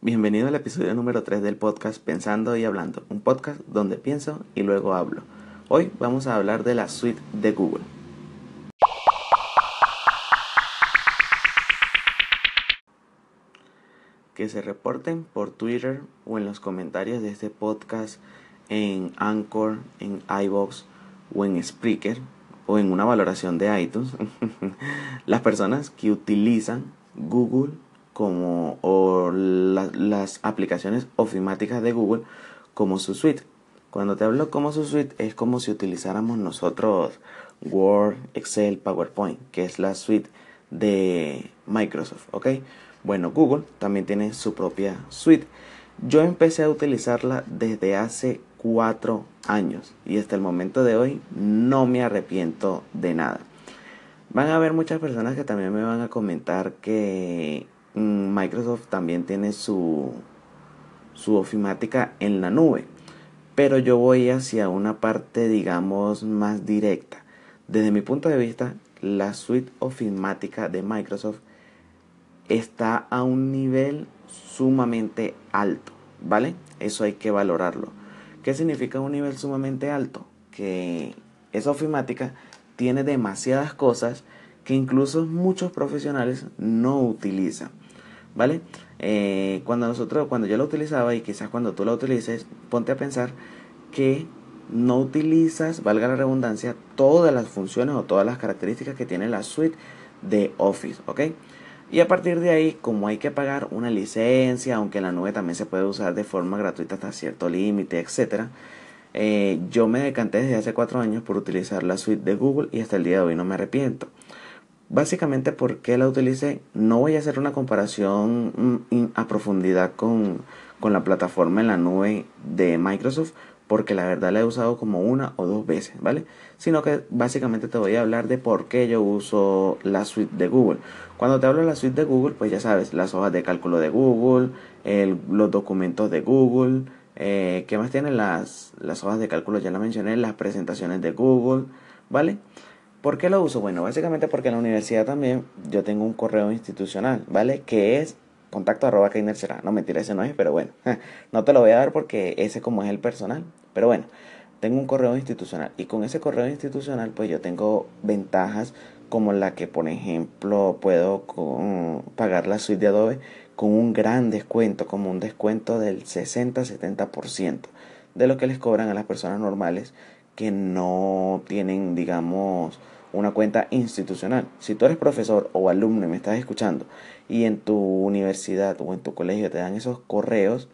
Bienvenido al episodio número 3 del podcast Pensando y Hablando, un podcast donde pienso y luego hablo. Hoy vamos a hablar de la suite de Google. Que se reporten por Twitter o en los comentarios de este podcast en Anchor, en iBox o en Spreaker o en una valoración de iTunes las personas que utilizan Google como o las aplicaciones ofimáticas de Google como su suite. Cuando te hablo como su suite es como si utilizáramos nosotros Word, Excel, PowerPoint, que es la suite de Microsoft, ¿ok? Bueno, Google también tiene su propia suite. Yo empecé a utilizarla desde hace cuatro años y hasta el momento de hoy no me arrepiento de nada. Van a haber muchas personas que también me van a comentar que Microsoft también tiene su, su ofimática en la nube. Pero yo voy hacia una parte, digamos, más directa. Desde mi punto de vista, la suite ofimática de Microsoft está a un nivel sumamente alto, ¿vale? Eso hay que valorarlo. ¿Qué significa un nivel sumamente alto? Que esa ofimática tiene demasiadas cosas que incluso muchos profesionales no utilizan. ¿Vale? Eh, cuando nosotros, cuando yo la utilizaba y quizás cuando tú la utilices, ponte a pensar que no utilizas, valga la redundancia, todas las funciones o todas las características que tiene la suite de Office, ¿ok? Y a partir de ahí, como hay que pagar una licencia, aunque la nube también se puede usar de forma gratuita hasta cierto límite, etcétera, eh, yo me decanté desde hace cuatro años por utilizar la suite de Google y hasta el día de hoy no me arrepiento. Básicamente, ¿por qué la utilicé? No voy a hacer una comparación mm, a profundidad con, con la plataforma en la nube de Microsoft, porque la verdad la he usado como una o dos veces, ¿vale? Sino que básicamente te voy a hablar de por qué yo uso la suite de Google. Cuando te hablo de la suite de Google, pues ya sabes, las hojas de cálculo de Google, los documentos de Google, eh, ¿qué más tienen las, las hojas de cálculo? Ya la mencioné, las presentaciones de Google, ¿vale? ¿Por qué lo uso? Bueno, básicamente porque en la universidad también yo tengo un correo institucional, ¿vale? Que es contacto arroba será. No, mentira, ese no es, pero bueno, no te lo voy a dar porque ese como es el personal. Pero bueno, tengo un correo institucional y con ese correo institucional pues yo tengo ventajas como la que por ejemplo puedo pagar la suite de Adobe con un gran descuento, como un descuento del 60-70% de lo que les cobran a las personas normales que no tienen, digamos, una cuenta institucional. Si tú eres profesor o alumno y me estás escuchando y en tu universidad o en tu colegio te dan esos correos,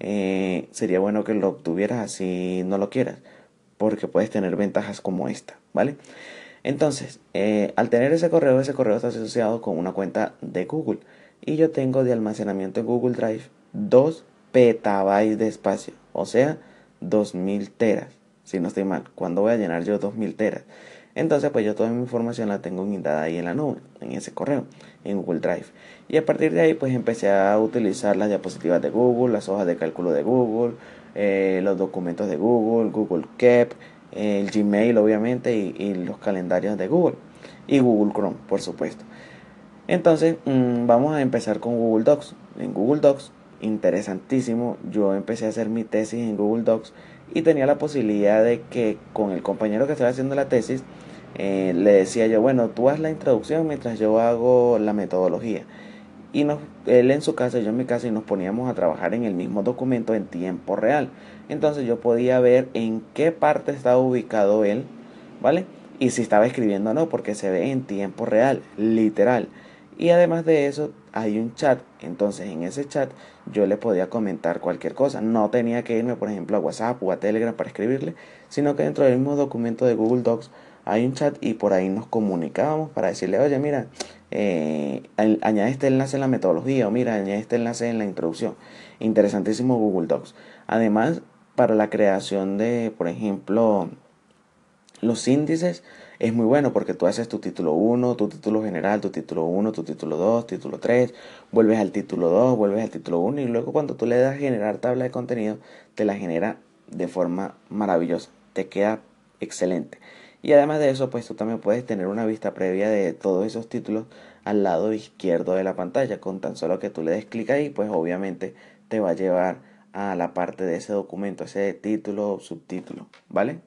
eh, sería bueno que lo obtuvieras así no lo quieras, porque puedes tener ventajas como esta, ¿vale? Entonces, eh, al tener ese correo, ese correo está asociado con una cuenta de Google y yo tengo de almacenamiento en Google Drive 2 petabytes de espacio, o sea, 2000 teras si no estoy mal. ¿Cuándo voy a llenar yo 2000 teras? Entonces, pues yo toda mi información la tengo guindada ahí en la nube, en ese correo, en Google Drive. Y a partir de ahí, pues empecé a utilizar las diapositivas de Google, las hojas de cálculo de Google, eh, los documentos de Google, Google Keep, el Gmail, obviamente, y, los calendarios de Google. Y Google Chrome, por supuesto. Entonces, mm, vamos a empezar con Google Docs. En Google Docs, interesantísimo, yo empecé a hacer mi tesis en Google Docs y tenía la posibilidad de que con el compañero que estaba haciendo la tesis eh, le decía yo, bueno, tú haz la introducción mientras yo hago la metodología. Y nos, él en su casa, yo en mi casa, y nos poníamos a trabajar en el mismo documento en tiempo real. Entonces yo podía ver en qué parte estaba ubicado él, ¿vale? Y si estaba escribiendo o no, porque se ve en tiempo real, literal. Y además de eso, hay un chat. Entonces, en ese chat yo le podía comentar cualquier cosa. No tenía que irme, por ejemplo, a WhatsApp o a Telegram para escribirle, sino que dentro del mismo documento de Google Docs hay un chat y por ahí nos comunicábamos para decirle, oye, mira, eh, añade este enlace en la metodología o mira, añade este enlace en la introducción. Interesantísimo Google Docs. Además, para la creación de, por ejemplo, los índices, es muy bueno porque tú haces tu título 1, tu título general, tu título 1, tu título 2, título 3, vuelves al título 2, vuelves al título 1 y luego cuando tú le das generar tabla de contenido, te la genera de forma maravillosa, te queda excelente. Y además de eso, pues tú también puedes tener una vista previa de todos esos títulos al lado izquierdo de la pantalla. Con tan solo que tú le des clic ahí, pues obviamente te va a llevar a la parte de ese documento, ese título o subtítulo, ¿vale?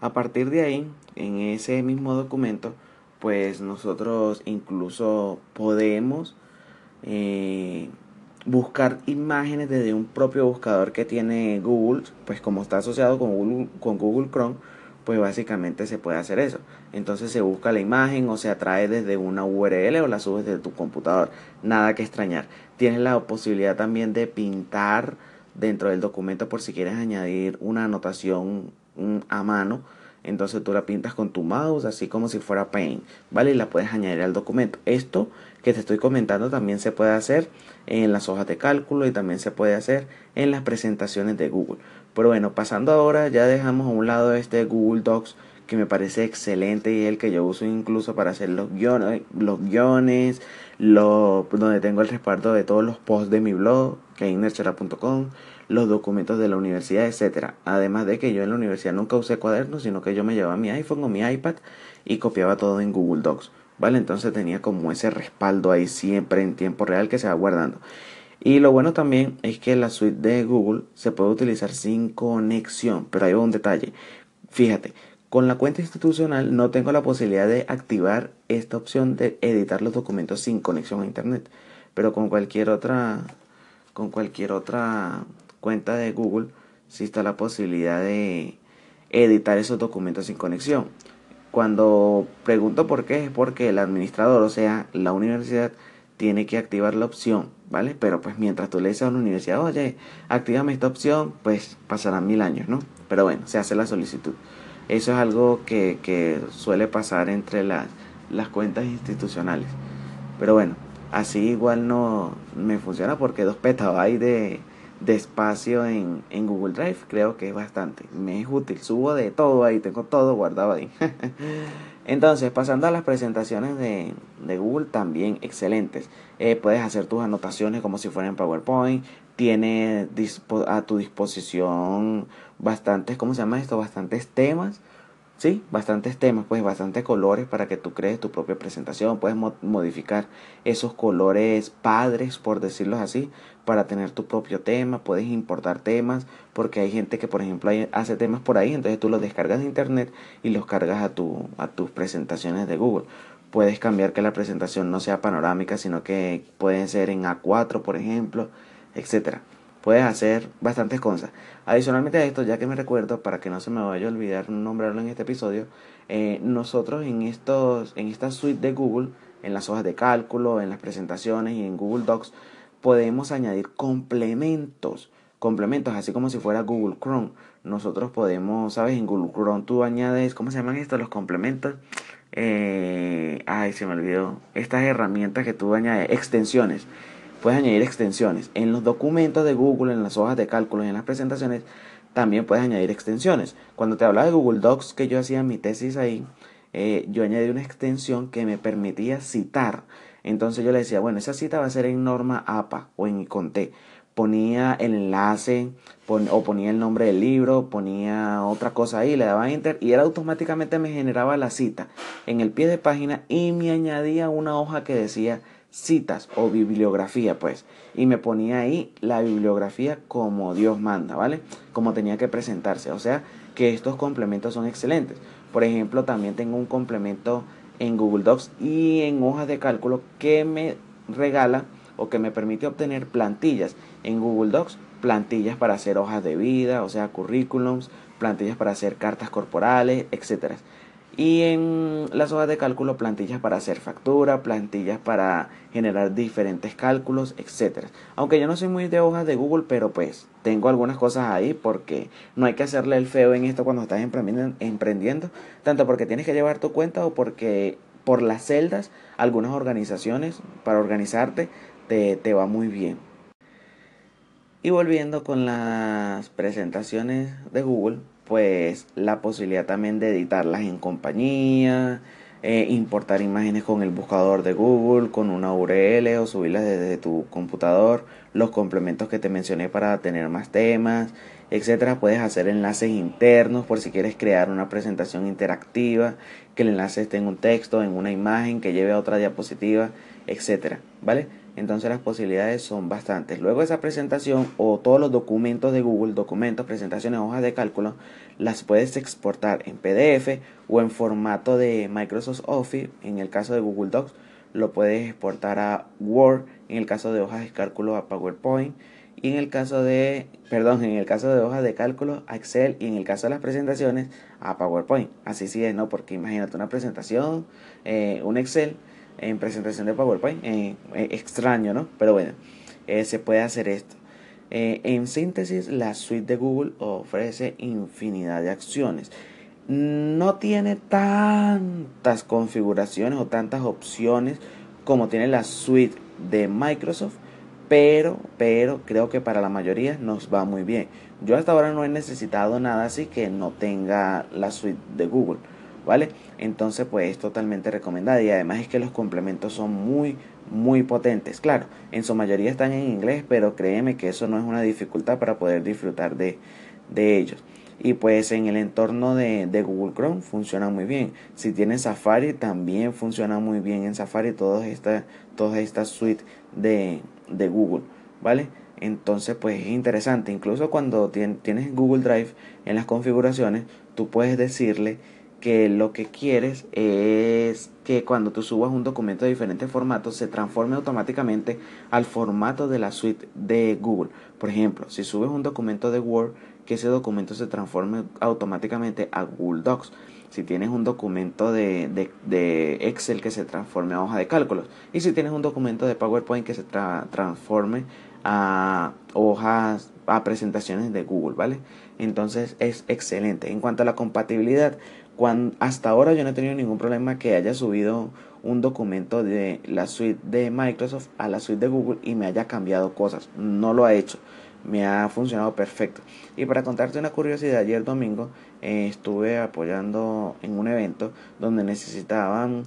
A partir de ahí, en ese mismo documento, pues nosotros incluso podemos eh, buscar imágenes desde un propio buscador que tiene Google, pues como está asociado con Google, con Google Chrome, pues básicamente se puede hacer eso. Entonces se busca la imagen o se atrae desde una URL o la subes desde tu computador. Nada que extrañar. Tienes la posibilidad también de pintar dentro del documento por si quieres añadir una anotación a mano entonces tú la pintas con tu mouse, así como si fuera Paint, ¿vale? Y la puedes añadir al documento. Esto que te estoy comentando también se puede hacer en las hojas de cálculo y también se puede hacer en las presentaciones de Google. Pero bueno, pasando ahora, ya dejamos a un lado este Google Docs que me parece excelente y el que yo uso incluso para hacer los guiones, los guiones donde tengo el respaldo de todos los posts de mi blog, que es los documentos de la universidad, etcétera. Además de que yo en la universidad nunca usé cuadernos, sino que yo me llevaba mi iPhone o mi iPad y copiaba todo en Google Docs. ¿Vale? Entonces tenía como ese respaldo ahí siempre en tiempo real que se va guardando. Y lo bueno también es que la suite de Google se puede utilizar sin conexión, pero hay un detalle. Fíjate, con la cuenta institucional no tengo la posibilidad de activar esta opción de editar los documentos sin conexión a internet, pero con cualquier otra con cualquier otra cuenta de Google si está la posibilidad de editar esos documentos sin conexión. Cuando pregunto por qué es porque el administrador, o sea, la universidad, tiene que activar la opción, ¿vale? Pero pues mientras tú le dices a una universidad, oye, activame esta opción, pues pasarán mil años, ¿no? Pero bueno, se hace la solicitud. Eso es algo que, que suele pasar entre las, las cuentas institucionales. Pero bueno, así igual no me funciona porque dos petabytes de, de espacio en, en, Google Drive. Creo que es bastante. Me es útil. Subo de todo ahí. Tengo todo guardado ahí. Entonces, pasando a las presentaciones de, de Google, también excelentes. Eh, puedes hacer tus anotaciones como si fueran PowerPoint. Tiene a tu disposición bastantes, ¿cómo se llama esto? Bastantes temas Sí, bastantes temas, pues bastantes colores para que tú crees tu propia presentación. Puedes modificar esos colores padres, por decirlo así, para tener tu propio tema. Puedes importar temas, porque hay gente que, por ejemplo, hace temas por ahí, entonces tú los descargas de internet y los cargas a, tu, a tus presentaciones de Google. Puedes cambiar que la presentación no sea panorámica, sino que pueden ser en A4, por ejemplo, etcétera puedes hacer bastantes cosas. Adicionalmente a esto, ya que me recuerdo, para que no se me vaya a olvidar nombrarlo en este episodio, eh, nosotros en, estos, en esta suite de Google, en las hojas de cálculo, en las presentaciones y en Google Docs, podemos añadir complementos. Complementos, así como si fuera Google Chrome. Nosotros podemos, ¿sabes? En Google Chrome tú añades, ¿cómo se llaman estos? Los complementos. Eh, ay, se me olvidó. Estas herramientas que tú añades, extensiones puedes añadir extensiones. En los documentos de Google, en las hojas de cálculo y en las presentaciones, también puedes añadir extensiones. Cuando te hablaba de Google Docs, que yo hacía mi tesis ahí, eh, yo añadí una extensión que me permitía citar. Entonces yo le decía, bueno, esa cita va a ser en norma APA o en ICONTE. Ponía el enlace o ponía el nombre del libro, ponía otra cosa ahí, le daba enter y él automáticamente me generaba la cita en el pie de página y me añadía una hoja que decía citas o bibliografía, pues. Y me ponía ahí la bibliografía como Dios manda, ¿vale? Como tenía que presentarse. O sea que estos complementos son excelentes. Por ejemplo, también tengo un complemento en Google Docs y en hojas de cálculo que me regala o que me permite obtener plantillas en Google Docs, plantillas para hacer hojas de vida, o sea, currículums, plantillas para hacer cartas corporales, etcétera. Y en las hojas de cálculo, plantillas para hacer factura, plantillas para generar diferentes cálculos, etc. Aunque yo no soy muy de hojas de Google, pero pues tengo algunas cosas ahí porque no hay que hacerle el feo en esto cuando estás emprendiendo, tanto porque tienes que llevar tu cuenta o porque por las celdas, algunas organizaciones, para organizarte, te, te va muy bien. Y volviendo con las presentaciones de Google, pues la posibilidad también de editarlas en compañía, eh, importar imágenes con el buscador de Google, con una URL o subirlas desde tu computador, los complementos que te mencioné para tener más temas, etcétera. Puedes hacer enlaces internos por si quieres crear una presentación interactiva, que el enlace esté en un texto, en una imagen, que lleve a otra diapositiva, etcétera, ¿vale? Entonces las posibilidades son bastantes. Luego esa presentación o todos los documentos de Google, documentos, presentaciones, hojas de cálculo, las puedes exportar en PDF o en formato de Microsoft Office, en el caso de Google Docs, lo puedes exportar a Word, en el caso de hojas de cálculo a PowerPoint y en el caso de, perdón, en el caso de hojas de cálculo a Excel y en el caso de las presentaciones a PowerPoint. Así sí es, ¿no? Porque imagínate una presentación, eh, un Excel en presentación de PowerPoint, eh, eh, extraño, ¿no? Pero bueno, se puede hacer esto. en síntesis, la suite de Google ofrece infinidad de acciones. No tiene tantas configuraciones o tantas opciones como tiene la suite de Microsoft, pero, pero creo que para la mayoría nos va muy bien. Yo hasta ahora no he necesitado nada así que no tenga la suite de Google, ¿vale? Entonces pues es totalmente recomendada y además es que los complementos son muy, muy potentes. Claro, en su mayoría están en inglés, pero créeme que eso no es una dificultad para poder disfrutar de, de ellos. Y pues en el entorno de, de, Google Chrome funciona muy bien. Si tienes Safari también funciona muy bien en Safari todas estas toda esta suite de, de Google, ¿vale? Entonces, pues es interesante. Incluso cuando tienes Google Drive en las configuraciones, tú puedes decirle que lo que quieres es que cuando tú subas un documento de diferentes formatos se transforme automáticamente al formato de la suite de Google. Por ejemplo, si subes un documento de Word, que ese documento se transforme automáticamente a Google Docs si tienes un documento de, Excel que se transforme a hoja de cálculos y si tienes un documento de PowerPoint que se transforme a hojas, a presentaciones de Google, ¿vale? Entonces es excelente. En cuanto a la compatibilidad, hasta ahora yo no he tenido ningún problema que haya subido un documento de la suite de Microsoft a la suite de Google y me haya cambiado cosas. No lo ha hecho me ha funcionado perfecto. Y para contarte una curiosidad, ayer domingo eh, estuve apoyando en un evento donde necesitaban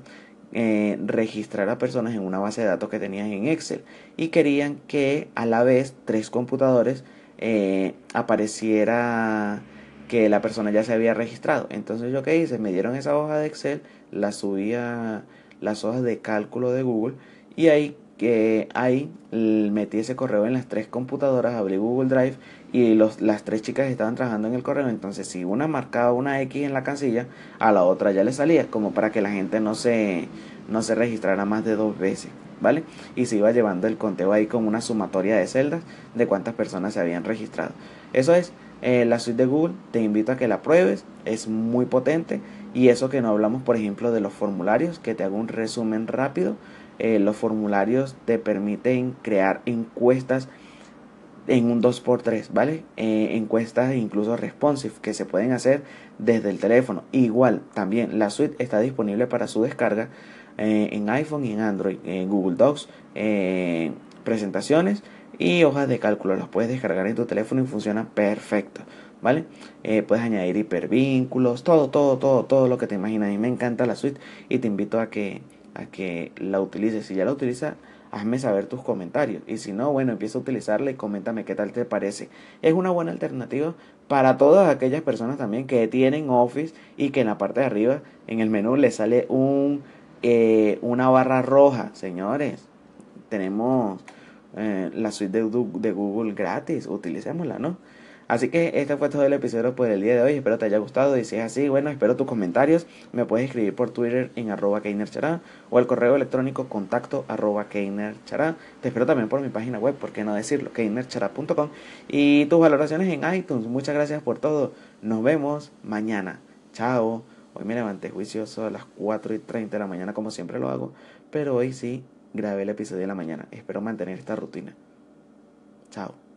eh, registrar a personas en una base de datos que tenían en Excel y querían que a la vez tres computadores eh, apareciera que la persona ya se había registrado. Entonces yo qué hice, me dieron esa hoja de Excel, la subí a las hojas de cálculo de Google y ahí que ahí metí ese correo en las tres computadoras, abrí Google Drive y las tres chicas estaban trabajando en el correo. Entonces, si una marcaba una X en la casilla, a la otra ya le salía, como para que la gente no se, no se registrara más de dos veces, ¿vale? Y se iba llevando el conteo ahí con una sumatoria de celdas de cuántas personas se habían registrado. Eso es eh, la suite de Google. Te invito a que la pruebes, es muy potente. Y eso que no hablamos, por ejemplo, de los formularios, que te hago un resumen rápido. Eh, los formularios te permiten crear encuestas en un 2x3, ¿vale? Eh, encuestas incluso responsive que se pueden hacer desde el teléfono. Igual, también la suite está disponible para su descarga en iPhone y en Android, en Google Docs, presentaciones y hojas de cálculo. Las puedes descargar en tu teléfono y funciona perfecto, ¿vale? puedes añadir hipervínculos, todo, todo, todo, todo lo que te imaginas. A mí me encanta la suite y te invito a que a que la utilices. Si ya la utilizas, hazme saber tus comentarios. Y si no, bueno, empieza a utilizarla y coméntame qué tal te parece. Es una buena alternativa para todas aquellas personas también que tienen Office y que en la parte de arriba, en el menú, le sale un, eh, una barra roja. Señores, tenemos eh, la suite de, Google gratis. Utilicémosla, ¿no? Así que este fue todo el episodio por el día de hoy. Espero te haya gustado. Y si es así, bueno, espero tus comentarios. Me puedes escribir por Twitter en arroba o el correo electrónico contacto arroba Te espero también por mi página web, por qué no decirlo, keinerchara.com. Y tus valoraciones en iTunes. Muchas gracias por todo. Nos vemos mañana. Chao. Hoy me levanté juicioso a las 4 y 30 de la mañana como siempre lo hago. Pero hoy sí grabé el episodio de la mañana. Espero mantener esta rutina. Chao.